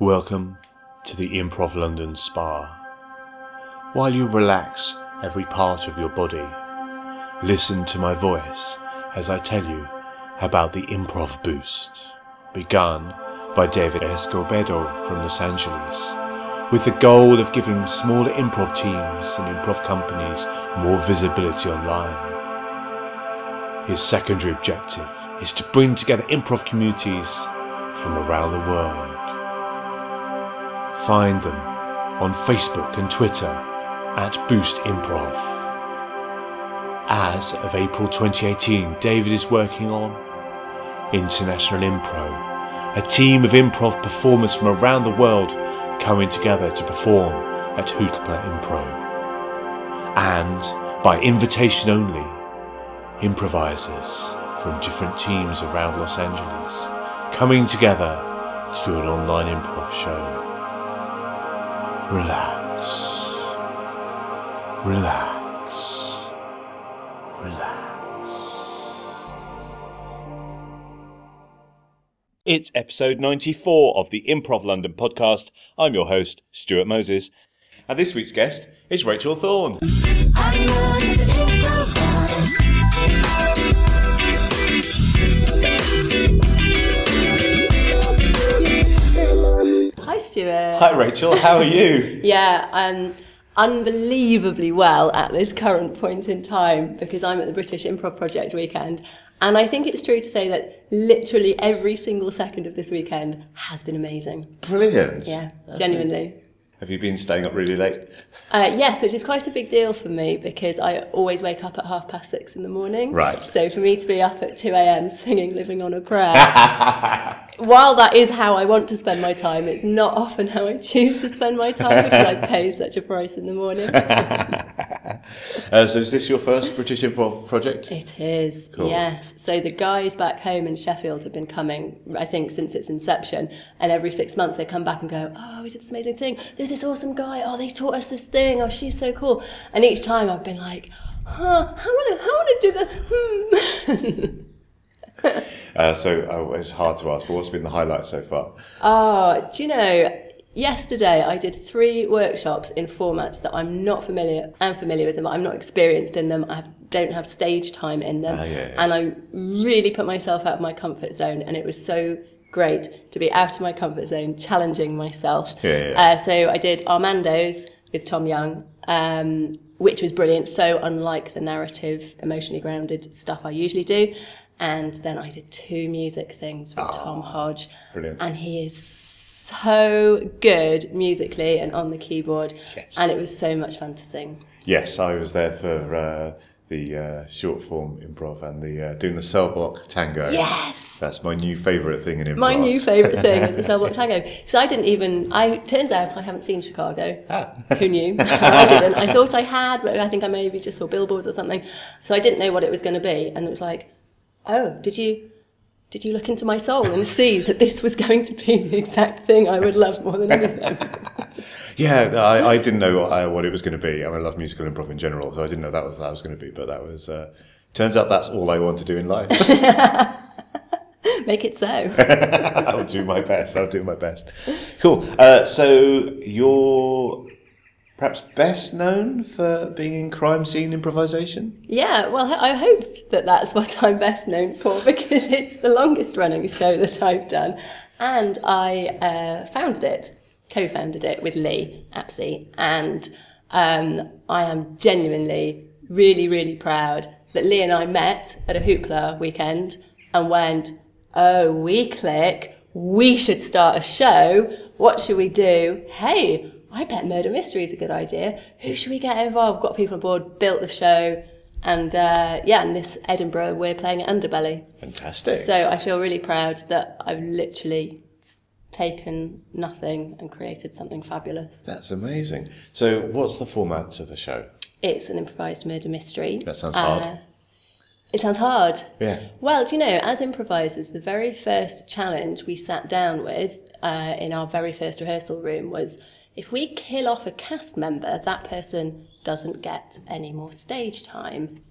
Welcome to the Improv London Spa. While you relax every part of your body, listen to my voice as I tell you about the Improv Boost, begun by David Escobedo from Los Angeles, with the goal of giving smaller improv teams and improv companies more visibility online. His secondary objective is to bring together improv communities from around the world. Find them on Facebook and Twitter at Boost Improv. As of April 2018, David is working on International Impro, a team of improv performers from around the world coming together to perform at Hoopla Impro. And by invitation only, improvisers from different teams around Los Angeles coming together to do an online improv show. Relax. Relax. Relax. It's episode 94 of the Improv London podcast. I'm your host, Stuart Moses. And this week's guest is Rachel Thorne. Hi, uh, Stuart. Hi, Rachel. How are you? Yeah, I'm unbelievably well at this current point in time because I'm at the British Improv Project weekend. And I think it's true to say that literally every single second of this weekend has been amazing. Brilliant. Yeah, genuinely. Have you been staying up really late? Uh, yes, which is quite a big deal for me because I always wake up at half past six in the morning. Right. So for me to be up at 2 a.m. singing Living on a Prayer, while that is how I want to spend my time, it's not often how I choose to spend my time because I pay such a price in the morning. Uh, so, is this your first British Improv project? It is, Cool. yes. So the guys back home in Sheffield have been coming, I think, since its inception. And every six months they come back and go, Oh, we did this amazing thing. There's this awesome guy. Oh, they taught us this thing. Oh, she's so cool. And each time I've been like, Huh, how want to, want to do the, hmm. Uh, so, uh, it's hard to ask, but what's been the highlight so far? Oh, do you know? Yesterday, I did three workshops in formats that I'm not familiar. I'm familiar with them. I'm not experienced in them. I don't have stage time in them, Ah, yeah, yeah. and I really put myself out of my comfort zone. And it was so great to be out of my comfort zone, challenging myself. Yeah, yeah. Uh, so I did Armando's with Tom Young, um, which was brilliant. So unlike the narrative, emotionally grounded stuff I usually do. And then I did two music things with Tom Hodge. brilliant. And he is so good musically and on the keyboard. Yes. And it was so much fun to sing. Yes, I was there for uh, the uh, short form improv and the uh, doing the cell block tango. Yes! That's my new favourite thing in improv. My new favourite thing is the cell block tango. Because I didn't even, I turns out I haven't seen Chicago. Ah. Who knew? I didn't. I thought I had, but I think I maybe just saw billboards or something. So I didn't know what it was going to be. And it was like, oh, did you, did you look into my soul and see that this was going to be the exact thing I would love more than anything? Yeah, no, I, I didn't know uh, what it was going to be. I, mean, I love musical improv in general, so I didn't know that was what that was going to be. But that was. Uh, turns out that's all I want to do in life. Make it so. I'll do my best. I'll do my best. Cool. Uh, so you're perhaps best known for being in crime scene improvisation. Yeah, well, I hope that that's what I'm best known for because it's the longest running show that I've done. And I uh, founded it, co founded it with Lee Apsey. And um, I am genuinely really, really proud that Lee and I met at a Hoopla weekend and went, oh, we click, we should start a show. What should we do? Hey, I bet murder mystery is a good idea. Who should we get involved? Got people on board, built the show, and uh, yeah, and this Edinburgh we're playing at Underbelly. Fantastic. So I feel really proud that I've literally taken nothing and created something fabulous. That's amazing. So, what's the format of the show? It's an improvised murder mystery. That sounds hard. Uh, it sounds hard. Yeah. Well, do you know, as improvisers, the very first challenge we sat down with uh, in our very first rehearsal room was if we kill off a cast member, that person doesn't get any more stage time.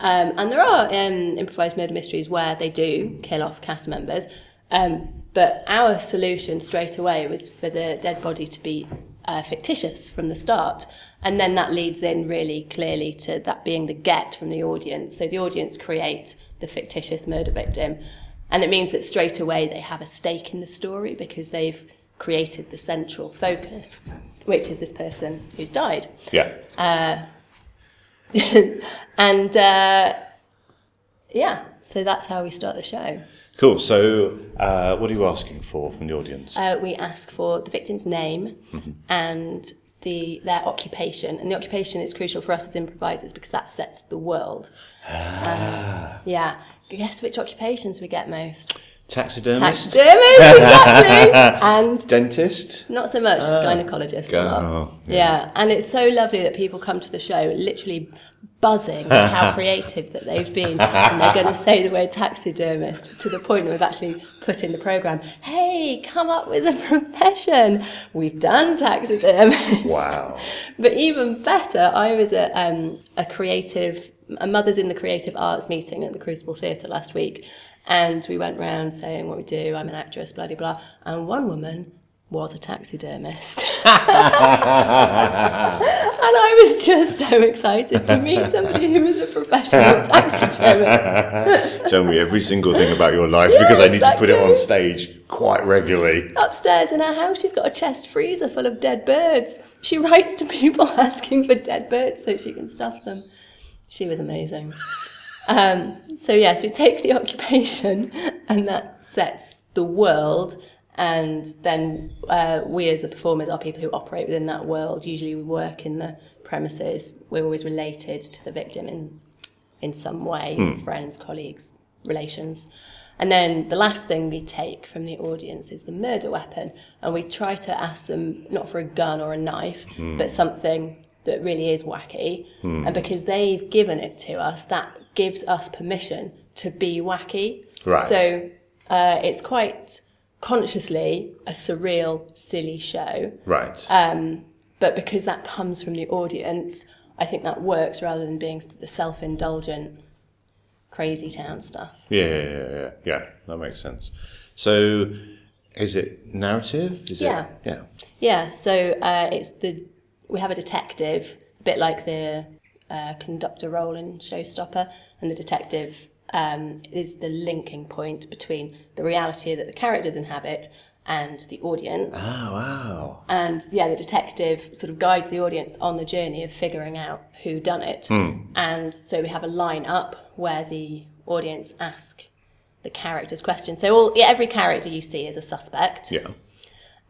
Um, and there are um, improvised murder mysteries where they do kill off cast members, Um, but our solution straight away was for the dead body to be uh, fictitious from the start. And then that leads in really clearly to that being the get from the audience. So the audience create the fictitious murder victim. And it means that straight away they have a stake in the story because they've created the central focus, which is this person who's died. Yeah. and uh, yeah, so that's how we start the show. Cool. So, uh, what are you asking for from the audience? Uh, we ask for the victim's name and the their occupation, and the occupation is crucial for us as improvisers because that sets the world. Um, yeah. Guess which occupations we get most? Taxidermist? Taxidermist, exactly. and Dentist? not so much gynecologist. a lot. Oh, yeah. and it's so lovely that people come to the show literally buzzing at how creative that they've been, and they're going to say the word taxidermist to the point that we've actually put in the program. Hey, come up with a profession. We've done taxidermist. Wow. But even better, I was at um, a creative, a Mothers in the Creative Arts meeting at the Crucible Theatre last week. And we went round saying what we do, I'm an actress, blah, blah, blah. And one woman was a taxidermist. and I was just so excited to meet somebody who was a professional taxidermist. Tell me every single thing about your life because I need to put it on stage quite regularly. Upstairs in her house, she's got a chest freezer full of dead birds. She writes to people asking for dead birds so she can stuff them. She was amazing. Um, so yes, we take the occupation, and that sets the world. And then uh, we, as the performers, are people who operate within that world. Usually, we work in the premises. We're always related to the victim in in some way, friends, colleagues, relations. And then the last thing we take from the audience is the murder weapon, and we try to ask them not for a gun or a knife, but something that really is wacky. And because they've given it to us, that gives us permission to be wacky. Right. So uh, it's quite consciously a surreal, silly show. Right. Um, but because that comes from the audience, I think that works rather than being the self-indulgent, crazy town stuff. yeah, yeah, yeah, yeah. Yeah, that makes sense. So, is it narrative? Is Yeah. It, yeah. Yeah, so uh, it's the we have a detective, a bit like the uh, conductor role in Showstopper, and the detective um, is the linking point between the reality that the characters inhabit and the audience. Oh, wow. And yeah, the detective sort of guides the audience on the journey of figuring out who done it. And so we have a line up where the audience ask the characters questions. So all, yeah, every character you see is a suspect Yeah.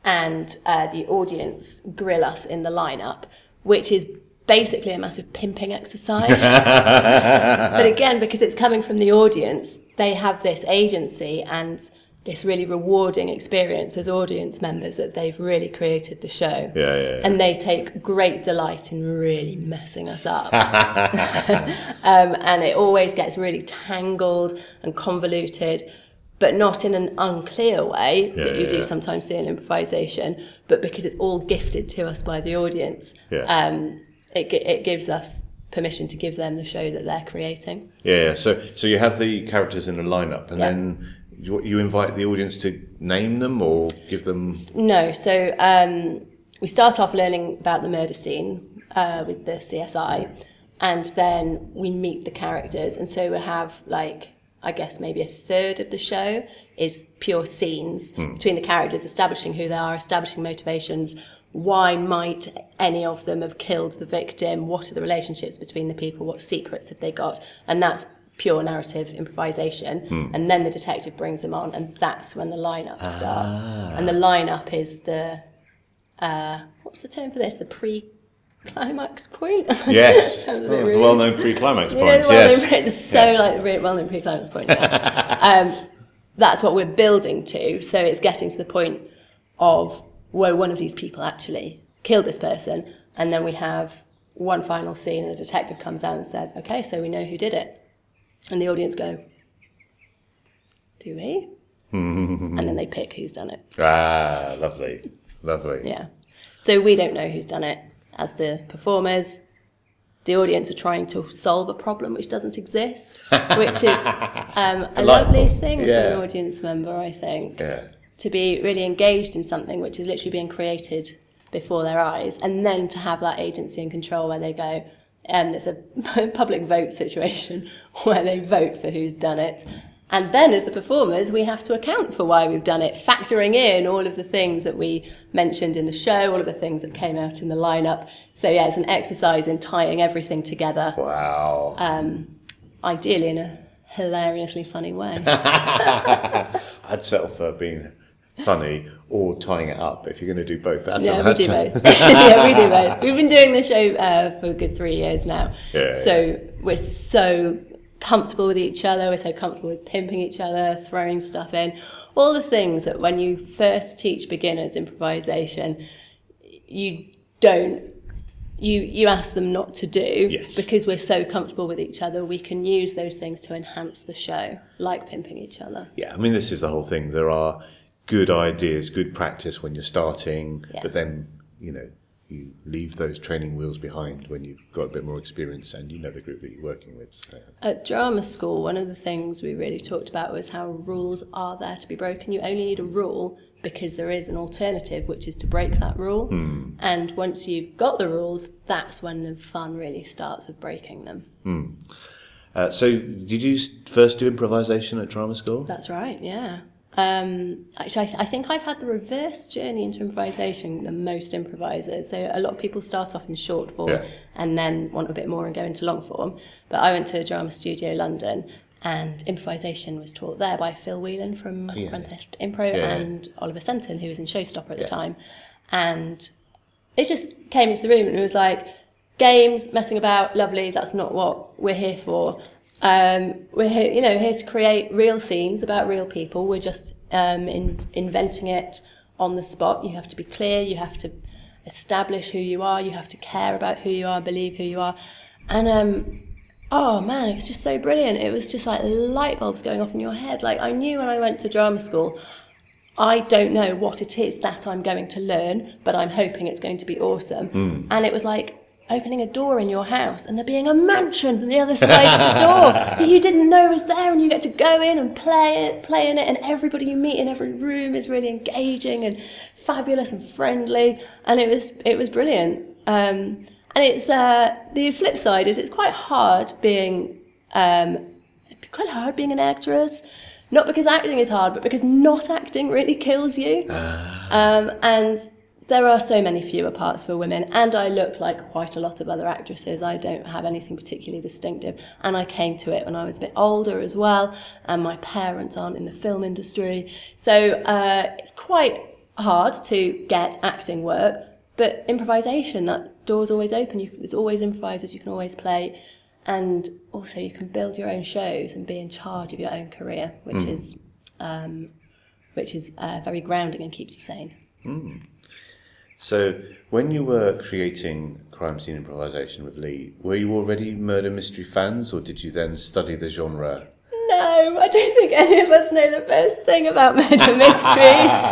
And uh, the audience grill us in the lineup, which is basically a massive pimping exercise. but again, because it's coming from the audience, they have this agency and this really rewarding experience as audience members that they've really created the show. Yeah, yeah, yeah. And they take great delight in really messing us up. um, and it always gets really tangled and convoluted, but not in an unclear way that you yeah, do yeah. sometimes see in improvisation, but because it's all gifted to us by the audience. Yeah. Um, it, it gives us permission to give them the show that they're creating. Yeah, yeah. So, so you have the characters in a lineup, and Yeah. then you, you invite the audience to name them or give them. No, so um, we start off learning about the murder scene uh, with the CSI, and then we meet the characters, and so we have like I guess maybe a third of the show is pure scenes hmm. between the characters, establishing who they are, establishing motivations. Why might any of them have killed the victim? What are the relationships between the people? What secrets have they got? And that's pure narrative improvisation. Hmm. And then the detective brings them on, and that's when the lineup starts. Ah. And the lineup is the uh, what's the term for this? The pre-climax point. Yes, Oh, the well-known pre-climax point. the well-known yes, pre- so Yes. like the well-known pre-climax point. Yeah. um, that's what we're building to. So it's getting to the point of where one of these people actually killed this person, and then we have one final scene, and the detective comes out and says, "Okay, so we know who did it," and the audience go, "Do we?" and then they pick who's done it. Ah, lovely, lovely. Yeah. So we don't know who's done it as the performers. the audience are trying to solve a problem which doesn't exist, which is um, a lovely thing for an audience member, I think Yeah. to be really engaged in something which is literally being created before their eyes, and then to have that agency and control where they go, um, it's a public vote situation where they vote for who's done it. And then, as the performers, we have to account for why we've done it, factoring in all of the things that we mentioned in the show, all of the things that came out in the lineup. So, yeah, it's an exercise in tying everything together, Wow. Um, ideally in a hilariously funny way. I'd settle for being funny or tying it up if you're going to do both. That's Yeah, a, we do both. yeah, we do both. We've been doing the show uh, for a good three years now. Yeah, so we're so comfortable with each other. We're so comfortable with pimping each other, throwing stuff in. All the things that when you first teach beginners improvisation, you don't. You, you ask them not to do Yes. because we're so comfortable with each other. We can use those things to enhance the show, like pimping each other. Yeah, I mean, this is the whole thing. There are good ideas, good practice when you're starting, Yeah. but then, you know, you leave those training wheels behind when you've got a bit more experience and you know the group that you're working with. So. At drama school, one of the things we really talked about was how rules are there to be broken. You only need a rule because there is an alternative, which is to break that rule. And once you've got the rules, that's when the fun really starts of breaking them. Uh, so, did you first do improvisation at drama school? That's right, yeah. Um, actually, I, th- I think I've had the reverse journey into improvisation than most improvisers. So a lot of people start off in short form Yeah. and then want a bit more and go into long form. But I went to Drama Studio London and improvisation was taught there by Phil Whelan from yeah. Grand Theft Impro Yeah. and Oliver Senton, who was in Showstopper at the time. And it just came into the room and it was like games messing about lovely that's not what we're here for um, we're here you know here to create real scenes about real people. We're just um, in, inventing it on the spot. You have to be clear. You have to establish who you are. You have to care about who you are believe who you are. And um, oh man it was just so brilliant. It was just like light bulbs going off in your head. Like i knew when i went to drama school I don't know what it is that I'm going to learn, but I'm hoping it's going to be awesome. And it was like opening a door in your house and there being a mansion on the other side of the door that you didn't know was there, and you get to go in and play it, play in it, and everybody you meet in every room is really engaging and fabulous and friendly, and it was it was brilliant. Um, and it's uh, the flip side is it's quite hard being um, it's quite hard being an actress. Not because acting is hard, but because not acting really kills you. Um, and there are so many fewer parts for women, and I look like quite a lot of other actresses. I don't have anything particularly distinctive, and I came to it when I was a bit older as well, and my parents aren't in the film industry, so uh, it's quite hard to get acting work. But improvisation, that door's always open. You, there's always improvisers you can always play, and also you can build your own shows and be in charge of your own career, which is um, which is uh, very grounding and keeps you sane. So, when you were creating crime scene improvisation with Lee, were you already murder mystery fans, or did you then study the genre? No, I don't think any of us know the first thing about murder mysteries.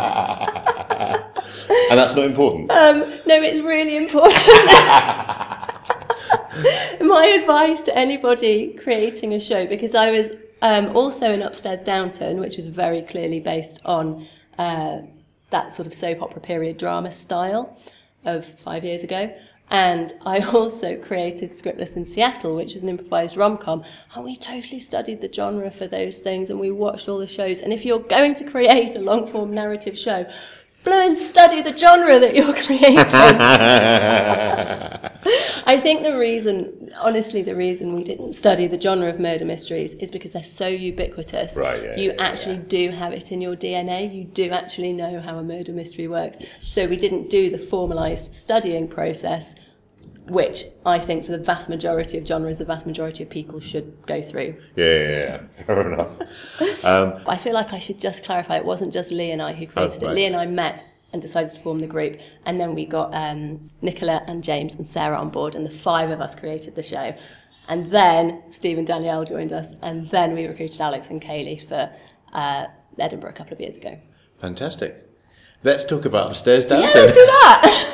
And that's not important. Um, no, it's really important. My advice to anybody creating a show, because I was um, also in Upstairs Downton, which was very clearly based on uh, that sort of soap opera period drama style of five years ago. And I also created Scriptless in Seattle, which is an improvised rom com. And we totally studied the genre for those things and we watched all the shows. And if you're going to create a long form narrative show, blow and study the genre that you're creating. I think the reason, honestly, the reason we didn't study the genre of murder mysteries is because they're so ubiquitous. Right, yeah, you yeah, actually do have it in your DNA. You do actually know how a murder mystery works. So we didn't do the formalised studying process, which I think for the vast majority of genres, the vast majority of people should go through. Yeah, yeah, yeah. Fair enough. Um, I feel like I should just clarify it wasn't just Lee and I who created Oh, right. it. Lee and I met and decided to form the group. And then we got um, Nicola and James and Sarah on board, and the five of us created the show. And then Steve and Danielle joined us, and then we recruited Alex and Kaylee for uh, Edinburgh a couple of years ago. fantastic. Let's talk about upstairs Downton. Yeah, let's do that.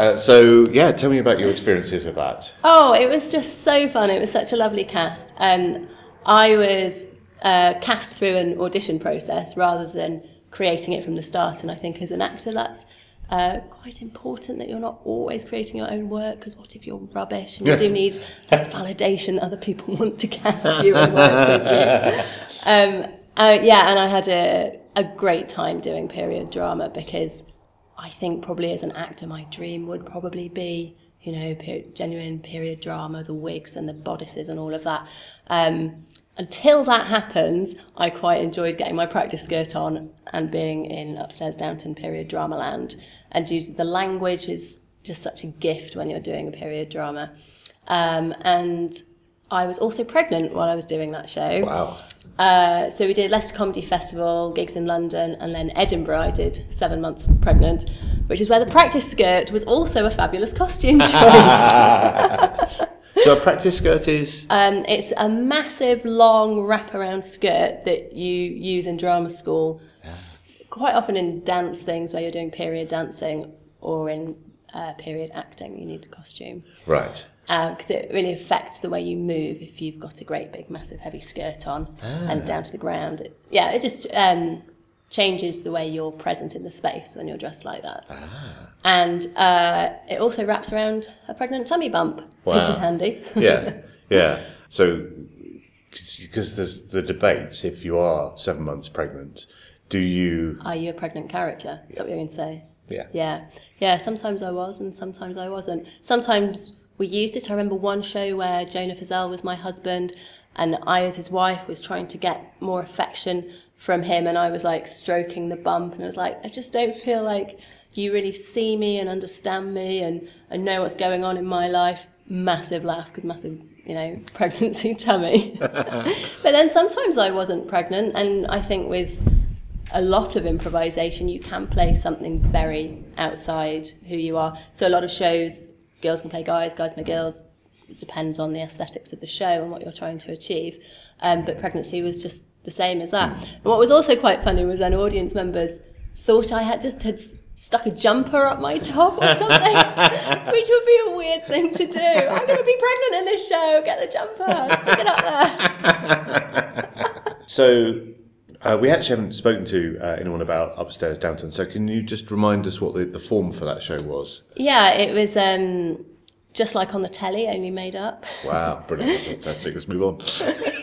Uh, so yeah, tell me about your experiences with that. Oh, it was just so fun. It was such a lovely cast. Um, I was uh, cast through an audition process rather than creating it from the start. And I think as an actor, that's uh, quite important that you're not always creating your own work because what if you're rubbish and you do need validation that other people want to cast you and work with you. Um, uh, yeah, and I had a, a great time doing period drama because I think probably as an actor, my dream would probably be, you know, genuine period drama, the wigs and the bodices and all of that. Um, until that happens, I quite enjoyed getting my practice skirt on and being in upstairs Downton period drama land. And the language is just such a gift when you're doing a period drama. Um, and I was also pregnant while I was doing that show. Wow. Uh, so we did Leicester Comedy Festival, gigs in London, and then Edinburgh I did, seven months pregnant, which is where the practice skirt was also a fabulous costume choice. So a practice skirt is um, it's a massive, long wraparound skirt that you use in drama school, quite often in dance things where you're doing period dancing or in uh, period acting, you need a costume. right. Because it really affects the way you move if you've got a great big massive heavy skirt on and down to the ground it, yeah it just um, changes the way you're present in the space when you're dressed like that Ah. and uh, it also wraps around a pregnant tummy bump which is handy Yeah, yeah. So because there's the debate if you are seven months pregnant, do you? are you a pregnant character is that what you're going to say Yeah. Yeah, yeah. Sometimes I was, and sometimes I wasn't. Sometimes we used it. I remember one show where Jonah Fazell was my husband, and I, as his wife, was trying to get more affection from him, and I was like stroking the bump, and I was like, I just don't feel like you really see me and understand me and, and know what's going on in my life. Massive laugh because massive, you know, pregnancy tummy. but then sometimes I wasn't pregnant, and I think with a lot of improvisation, you can play something very outside who you are. So a lot of shows, girls can play guys, guys play girls. It depends on the aesthetics of the show and what you're trying to achieve. Um, but pregnancy was just the same as that. What was also quite funny was when audience members thought I had just had stuck a jumper up my top or something, which would be a weird thing to do. I'm going to be pregnant in this show. Get the jumper, stick it up there. So uh, we actually haven't spoken to uh, anyone about upstairs Downton. So can you just remind us what the, the form for that show was? Yeah, it was um, just like on the telly, only made up. Wow, brilliant! Fantastic. Let's move on.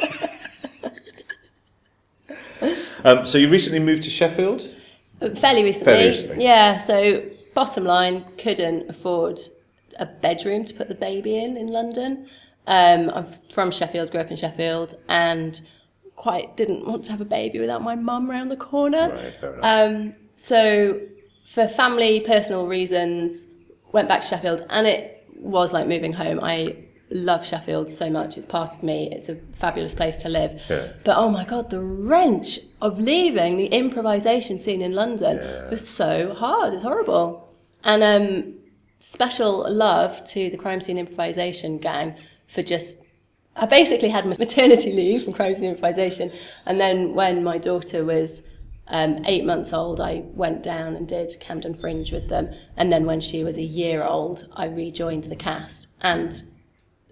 Um, so you recently moved to Sheffield. Fairly recently. Fairly recently. Yeah, so bottom line, couldn't afford a bedroom to put the baby in in London. Um, I'm from Sheffield, grew up in Sheffield, and quite didn't want to have a baby without my mum round the corner. Right, fair enough. Um, so, for family, personal reasons, went back to Sheffield, and it was like moving home. I love Sheffield so much; it's part of me. It's a fabulous place to live. Yeah. But oh my god, the wrench of leaving the improvisation scene in London was so hard. It's horrible. And um, special love to the crime scene improvisation gang for just I basically had maternity leave from crime scene improvisation, and then when my daughter was um, eight months old, I went down and did Camden Fringe with them, and then when she was a year old, I rejoined the cast, and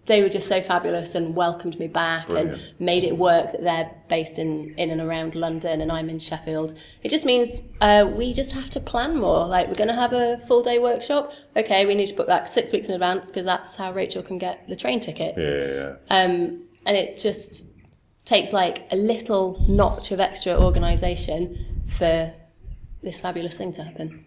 they were just so fabulous and welcomed me back Brilliant. and made it work that they're based in, in and around London and I'm in Sheffield. It just means uh, we just have to plan more. Like, we're going to have a full day workshop. Okay, we need to book that six weeks in advance because that's how Rachel can get the train tickets. yeah, yeah, yeah. Um, and it just takes like a little notch of extra organisation for this fabulous thing to happen.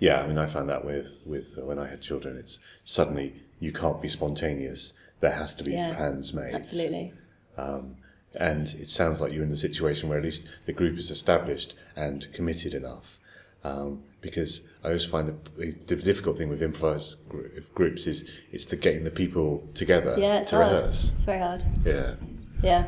Yeah, I mean, I found that with with uh, when I had children, it's suddenly you can't be spontaneous. There has to be Yeah, plans made. Absolutely. And it sounds like you're in the situation where at least the group is established and committed enough. Um, because I always find the, the difficult thing with improvised gr- groups is it's the getting the people together Yeah, it's to hard. rehearse. It's very hard. Yeah. Yeah.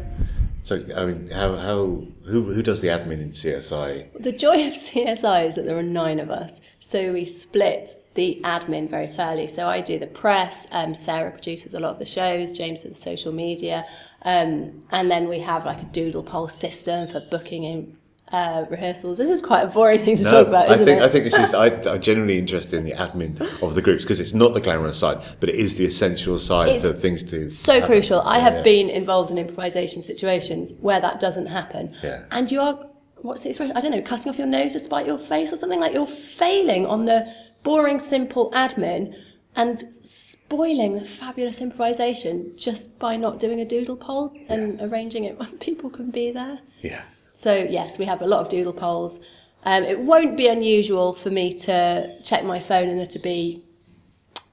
So I mean, how how who who does the admin in CSI? The joy of CSI is that there are nine of us, so we split the admin very fairly. So I do the press, um, Sarah produces a lot of the shows, James does the social media, um, and then we have like a doodle poll system for booking in uh, rehearsals. This is quite a boring thing to No, talk about, I isn't think it? I think it's just I, I'm generally interested in the admin of the groups because it's not the glamorous side, but it is the essential side It's for things to so happen. crucial. I Yeah, have yeah. been involved in improvisation situations where that doesn't happen. Yeah. And you are, what's the expression? I don't know, cutting off your nose to spite your face or something like you're failing on the boring, simple admin and spoiling the fabulous improvisation just by not doing a doodle poll and arranging it when people can be there. Yeah. So yes, we have a lot of doodle polls. Um, it won't be unusual for me to check my phone and there to be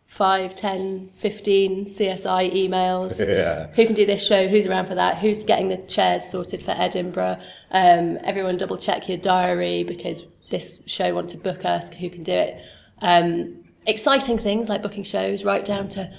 5, 10, 15 CSI emails. Yeah. Who can do this show? Who's around for that? Who's getting the chairs sorted for Edinburgh? Um, everyone double check your diary because this show want to book us. Who can do it? Um, exciting things like booking shows, right down to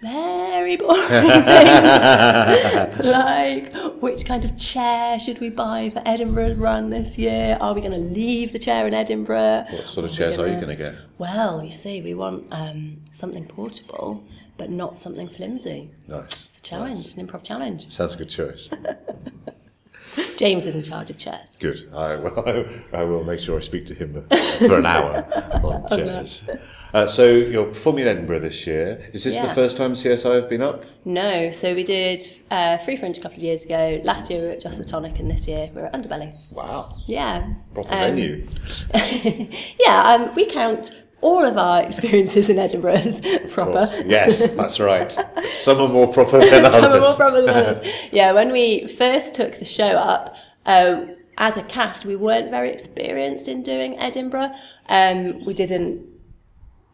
very boring things like which kind of chair should we buy for Edinburgh run this year? Are we going to leave the chair in Edinburgh? What sort of Are chairs are you gonna- get? Well, you see, we want um, something portable, but not something flimsy. Nice. It's a challenge, an improv challenge. Sounds a good choice. James is in charge of chairs. Good. I will. I will make sure I speak to him for an hour on chairs. Uh, so you're performing in Edinburgh this year. Is this the first time CSI have been up? No, so we did uh, Free Fringe a couple of years ago. Last year we were at Just the Tonic, and this year we're at Underbelly. Wow. Yeah. Proper Um, venue. yeah, um, we count all of our experiences in Edinburgh proper. Yes, that's right. Some are more proper than others. Some are more proper than others. Yeah, when we first took the show up, uh, as a cast, we weren't very experienced in doing Edinburgh. Um, we didn't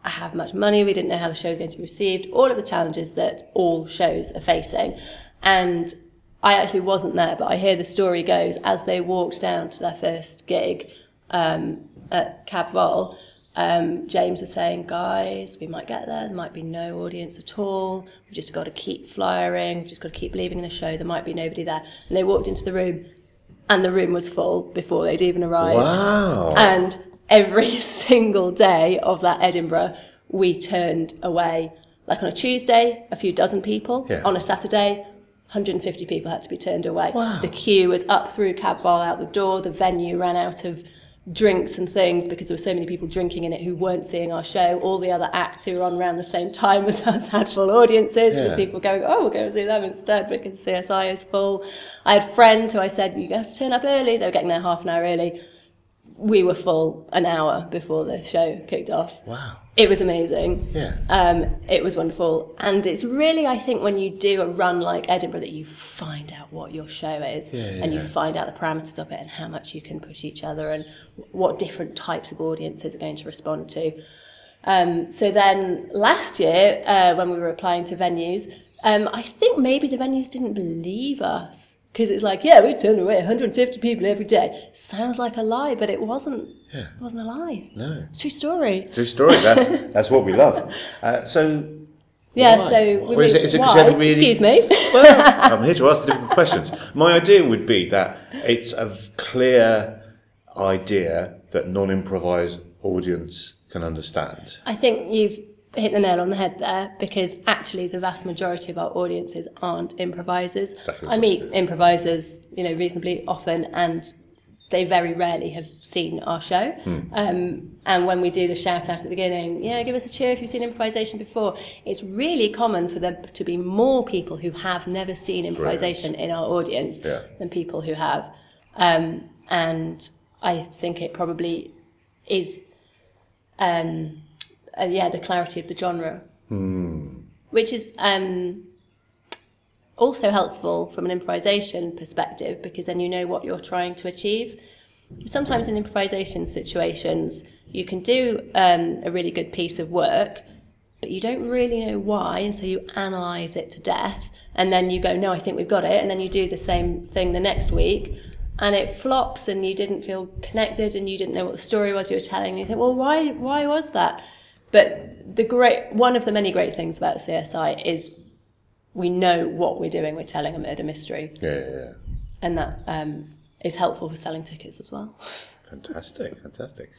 have much money. We didn't know how the show was going to be received. All of the challenges that all shows are facing, and I actually wasn't there, but I hear the story goes as they walked down to their first gig um, at Cab Vol. Um, James was saying, guys, we might get there. There might be no audience at all. We've just got to keep flyering. We've just got to keep believing in the show. There might be nobody there. And they walked into the room, and the room was full before they'd even arrived. Wow. And every single day of that Edinburgh, we turned away. Like on a Tuesday, a few dozen people. Yeah. On a Saturday, 150 people had to be turned away. Wow. The queue was up through Cab Bar out the door. The venue ran out of drinks and things because there were so many people drinking in it who weren't seeing our show. All the other acts who were on around the same time as us had full audiences. Yeah. Because people going, oh, we'll go and see them instead because CSI is full. I had friends who I said, you have to turn up early. They were getting there half an hour early. We were full an hour before the show kicked off. Wow. It was amazing. Yeah. Um, it was wonderful. And it's really, I think, when you do a run like Edinburgh that you find out what your show is Yeah, and you find out the parameters of it and how much you can push each other and what different types of audiences are going to respond to. Um, so then last year, uh, when we were applying to venues, um, I think maybe the venues didn't believe us because it's like, yeah, we turn away 150 people every day. Sounds like a lie, but it wasn't. Yeah. It wasn't a lie. No. True story. True story. That's that's what we love. Uh, so. Yeah, why? so we Or is it- is it 'cause why? you a really- Excuse me. well, I'm here to ask the difficult questions. My idea would be that it's a clear idea that non-improvised audience can understand. I think you've hit the nail on the head there because actually the vast majority of our audiences aren't improvisers. Exactly I meet improvisers, you know, reasonably often and they very rarely have seen our show. Hmm. Um, and when we do the shout out at the beginning, yeah, give us a cheer if you've seen improvisation before, it's really common for there to be more people who have never seen improvisation in our audience Yeah. than people who have. Um, and I think it probably is um, uh, yeah, the clarity of the genre, which is um, also helpful from an improvisation perspective because then you know what you're trying to achieve. Sometimes in improvisation situations, you can do um, a really good piece of work, but you don't really know why, and so you analyze it to death, and then you go, "No, I think we've got it," and then you do the same thing the next week, and it flops, and you didn't feel connected, and you didn't know what the story was you were telling. And you think, "Well, why? Why was that?" But the great one of the many great things about CSI is we know what we're doing. We're telling a murder mystery, Yeah, yeah, yeah. and that um, is helpful for selling tickets as well. Fantastic, fantastic.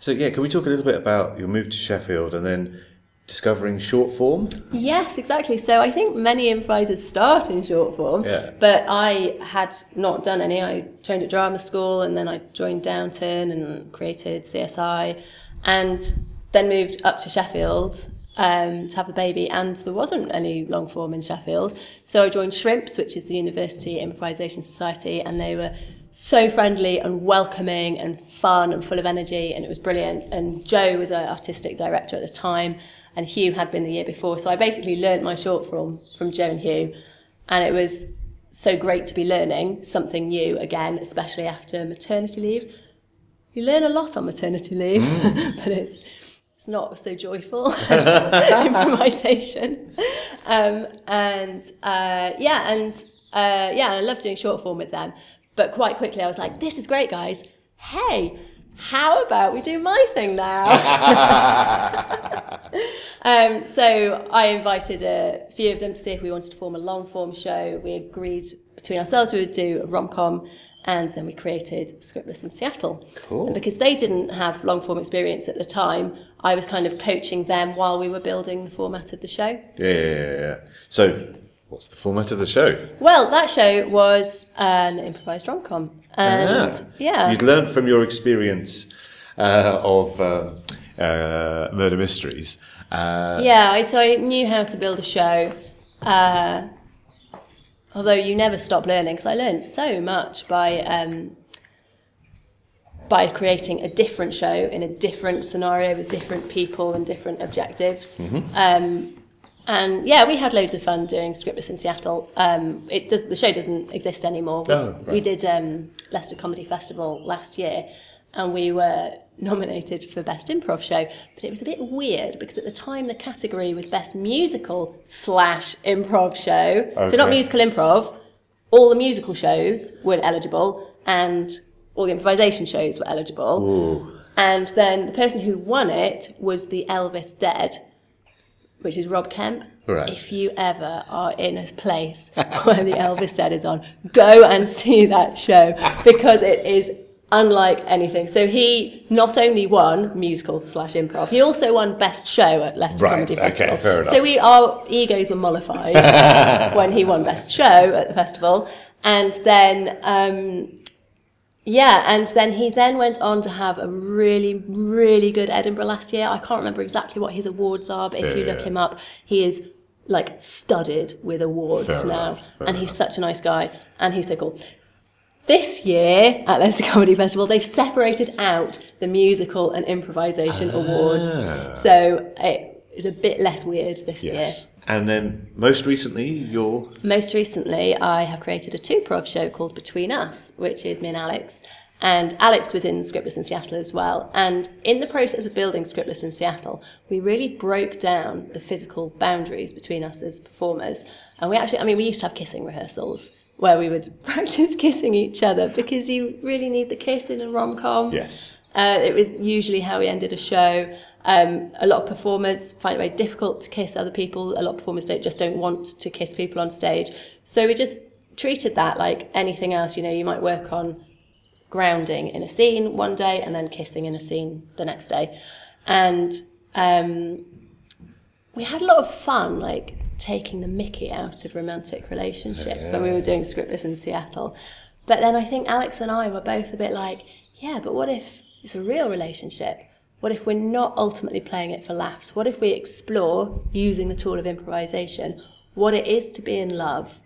So yeah, can we talk a little bit about your move to Sheffield and then discovering short form. Yes, exactly. So I think many improvisers start in short form, Yeah. but I had not done any. I trained at drama school and then I joined Downton and created CSI and then moved up to Sheffield um, to have the baby and there wasn't any long form in Sheffield. So I joined Shrimps, which is the University Improvisation Society, and they were so friendly and welcoming and fun and full of energy and it was brilliant. And Joe was our artistic director at the time and Hugh had been the year before. So I basically learnt my short form from Joe and Hugh, and it was so great to be learning something new again, especially after maternity leave. You learn a lot on maternity leave, but it's it's not so joyful as improvisation. Um, and uh, yeah, and uh, yeah, I love doing short form with them. But quite quickly, I was like, "This is great, guys. Hey, how about we do my thing now?" Um, so I invited a few of them to see if we wanted to form a long form show. We agreed between ourselves we would do a rom com, and then we created Scriptless in Seattle. Cool. And because they didn't have long form experience at the time, I was kind of coaching them while we were building the format of the show. Yeah, yeah, yeah. So, what's the format of the show? Well, that show was an improvised rom com, and Ah. yeah, You'd learned from your experience uh, of um, uh, murder mysteries. Uh, Yeah, I, so I knew how to build a show. Uh, although you never stop learning, because I learned so much by um, by creating a different show in a different scenario with different people and different objectives. Um, and yeah, we had loads of fun doing Scriptless in Seattle. Um, it does the show doesn't exist anymore. We, Oh, right. we did um, Leicester Comedy Festival last year, and we were nominated for Best Improv Show. But it was a bit weird because at the time the category was Best Musical slash Improv Show. So not musical improv. All the musical shows were eligible, and all the improvisation shows were eligible. And then the person who won it was the Elvis Dead, which is Rob Kemp. Right. If you ever are in a place where the Elvis Dead is on, go and see that show because it is unlike anything. So he not only won musical slash improv, he also won best show at Leicester Right, Comedy okay, Festival. fair enough. So we our egos were mollified when he won best show at the festival, and then. Um, yeah, and then he then went on to have a really, really good Edinburgh last year. I can't remember exactly what his awards are, but if you look Yeah. him up, he is like studded with awards Fair now. enough, and he's such a nice guy, and he's so cool. This year at Leicester Comedy Festival, they've separated out the musical and improvisation Ah. awards. So it is a bit less weird this Yes. year. And then, most recently, your Most recently, I have created a two-prov show called Between Us, which is me and Alex. And Alex was in Scriptless in Seattle as well. And in the process of building Scriptless in Seattle, we really broke down the physical boundaries between us as performers. And we actually, I mean, we used to have kissing rehearsals where we would practice kissing each other because you really need the kiss in a rom-com. yes, Uh, it was usually how we ended a show. Um, a lot of performers find it very difficult to kiss other people. A lot of performers don't, just don't want to kiss people on stage. So we just treated that like anything else. You know, you might work on grounding in a scene one day and then kissing in a scene the next day. And um, we had a lot of fun, like taking the mickey out of romantic relationships when we were doing Scriptless in Seattle. But then I think Alex and I were both a bit like, yeah, but what if it's a real relationship? What if we're not ultimately playing it for laughs? What if we explore, using the tool of improvisation, what it is to be in love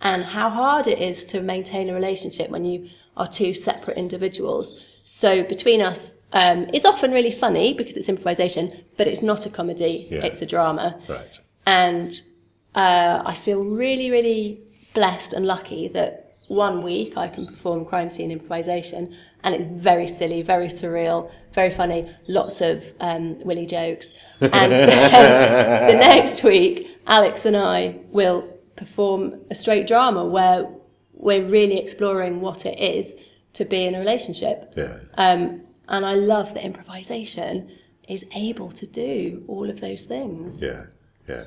and how hard it is to maintain a relationship when you are two separate individuals. So between us, um, it's often really funny because it's improvisation, but it's not a comedy; Yeah. it's a drama. right. And uh, I feel really, really blessed and lucky that one week I can perform crime scene improvisation, and it's very silly, very surreal, very funny, lots of um, willy jokes. And then the next week, Alex and I will perform a straight drama where we're really exploring what it is to be in a relationship. Yeah. Um, and I love that improvisation is able to do all of those things. Yeah. Yeah.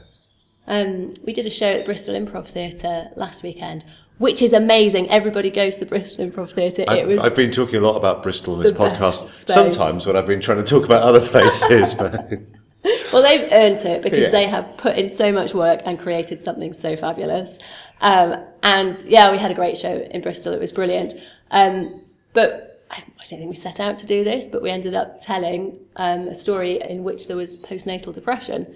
Um, we did a show at Bristol Improv Theatre last weekend, which is amazing. Everybody goes to the Bristol Improv Theatre. It was I've been talking a lot about Bristol in this podcast. Sometimes when I've been trying to talk about other places, but well, they've earned it because Yes. they have put in so much work and created something so fabulous. Um, and yeah, we had a great show in Bristol. It was brilliant. Um, but I, I don't think we set out to do this, but we ended up telling um, a story in which there was postnatal depression.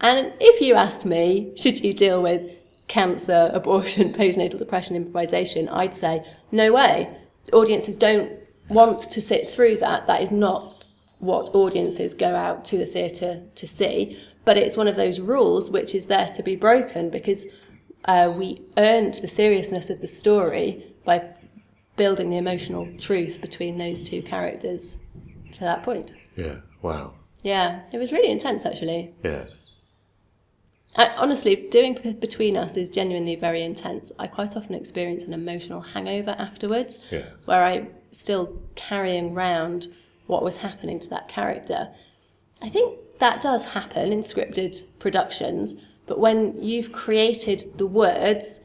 And if you asked me, should you deal with cancer, abortion, postnatal depression, improvisation, I'd say, no way. Audiences don't want to sit through that. That is not what audiences go out to the theatre to see. But it's one of those rules which is there to be broken because uh, we earned the seriousness of the story by building the emotional truth between those two characters to that point. Yeah. Wow. Yeah, it was really intense actually. Yeah. I, honestly, doing P- Between Us is genuinely very intense. I quite often experience an emotional hangover afterwards, Yeah. where I'm still carrying round what was happening to that character. I think that does happen in scripted productions, but when you've created the words,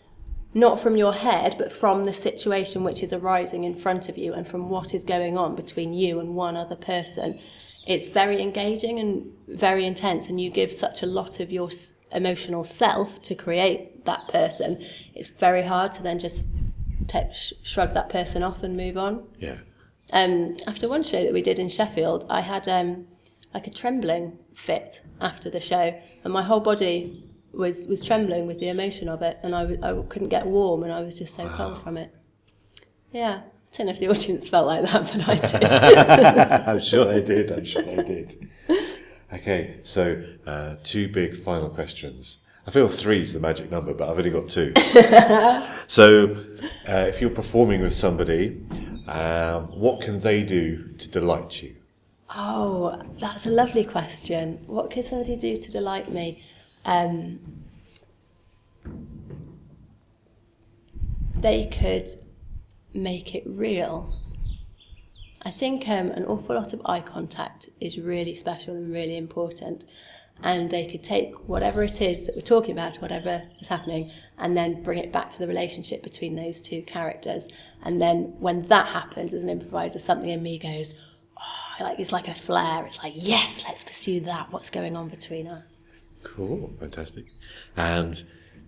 not from your head, but from the situation which is arising in front of you and from what is going on between you and one other person, it's very engaging and very intense, and you give such a lot of your emotional self to create that person. It's very hard to then just ta sh- shrug that person off and move on. Yeah. Um, after one show that we did in Sheffield, I had um, like a trembling fit after the show, and my whole body was was trembling with the emotion of it, and I, w- I couldn't get warm, and I was just so cold from it. Yeah, I don't know if the audience felt like that, but I did. I'm sure I did. I'm sure I did. Okay, so uh, two big final questions. I feel three is the magic number, but I've only got two. so, uh, if you're performing with somebody, um, what can they do to delight you? oh, that's a lovely question. What could somebody do to delight me? Um, they could make it real. I think um, an awful lot of eye contact is really special and really important. And they could take whatever it is that we're talking about, whatever is happening, and then bring it back to the relationship between those two characters. And then when that happens as an improviser, something in me goes, oh, like it's like a flare. It's like, yes, let's pursue that. What's going on between us? Cool, fantastic. And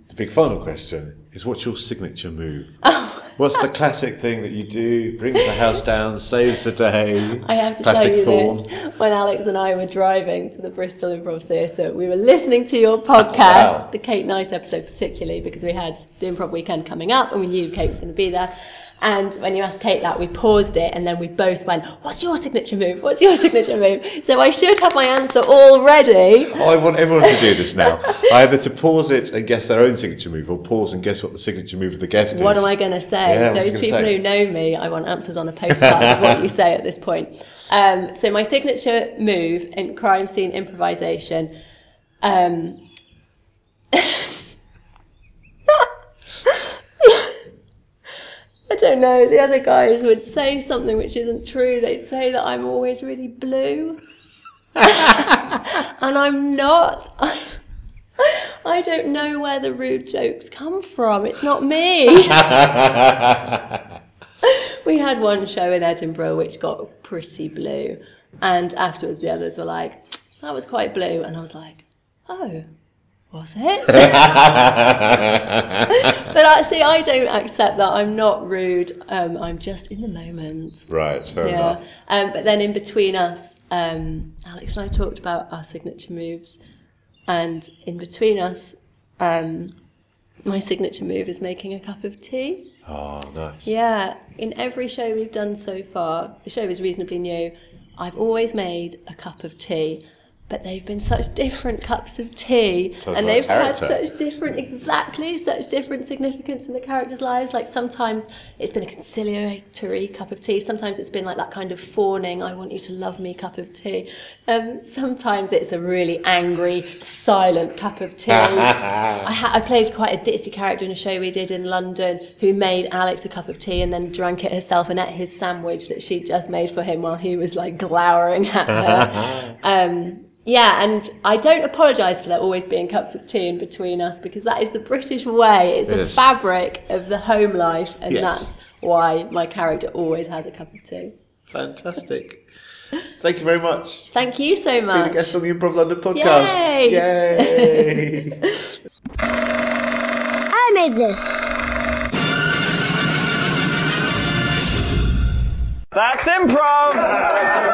the big final question is what's your signature move? Oh. What's the classic thing that you do, brings the house down, saves the day? I have to classic tell you form. this. When Alex and I were driving to the Bristol Improv Theatre, we were listening to your podcast, Wow. the Kate Knight episode particularly, because we had the improv weekend coming up and we knew Kate was going to be there. And when you asked Kate that, we paused it and then we both went, What's your signature move? What's your signature move? So I should have my answer already. I want everyone to do this now. Either to pause it and guess their own signature move, or pause and guess what the signature move of the guest is. What am I going to say? Yeah, what are you Those people say? who know me, I want answers on a postcard of what you say at this point. Um, so my signature move in crime scene improvisation. Um, I don't know. The other guys would say something which isn't true. They'd say that I'm always really blue, and I'm not. I, I don't know where the rude jokes come from. It's not me. we had one show in Edinburgh which got pretty blue, and afterwards the others were like, "That was quite blue," and I was like, "Oh." Was it? But I see. I don't accept that. I'm not rude. Um, I'm just in the moment. Right, fair Yeah. enough. Um, but then in between us, um, Alex and I talked about our signature moves, and in between us, um, my signature move is making a cup of tea. Oh, nice. Yeah, in every show we've done so far, the show is reasonably new. I've always made a cup of tea, but they've been such different cups of tea, and they've had such different, exactly, such different significance in the characters' lives. Like sometimes it's been a conciliatory cup of tea. Sometimes it's been like that kind of fawning, "I want you to love me" cup of tea. Um, sometimes it's a really angry, silent cup of tea. I, ha- I played quite a ditzy character in a show we did in London who made Alex a cup of tea and then drank it herself and ate his sandwich that she'd just made for him while he was like glowering at her. um, yeah, and I don't apologise for there always being cups of tea in between us because that is the British way. It's the fabric of the home life, and yes. that's why my character always has a cup of tea. Fantastic. Thank you very much. Thank you so much. Being a guest on the Improv London podcast. Yay! Yay! I made this. That's improv.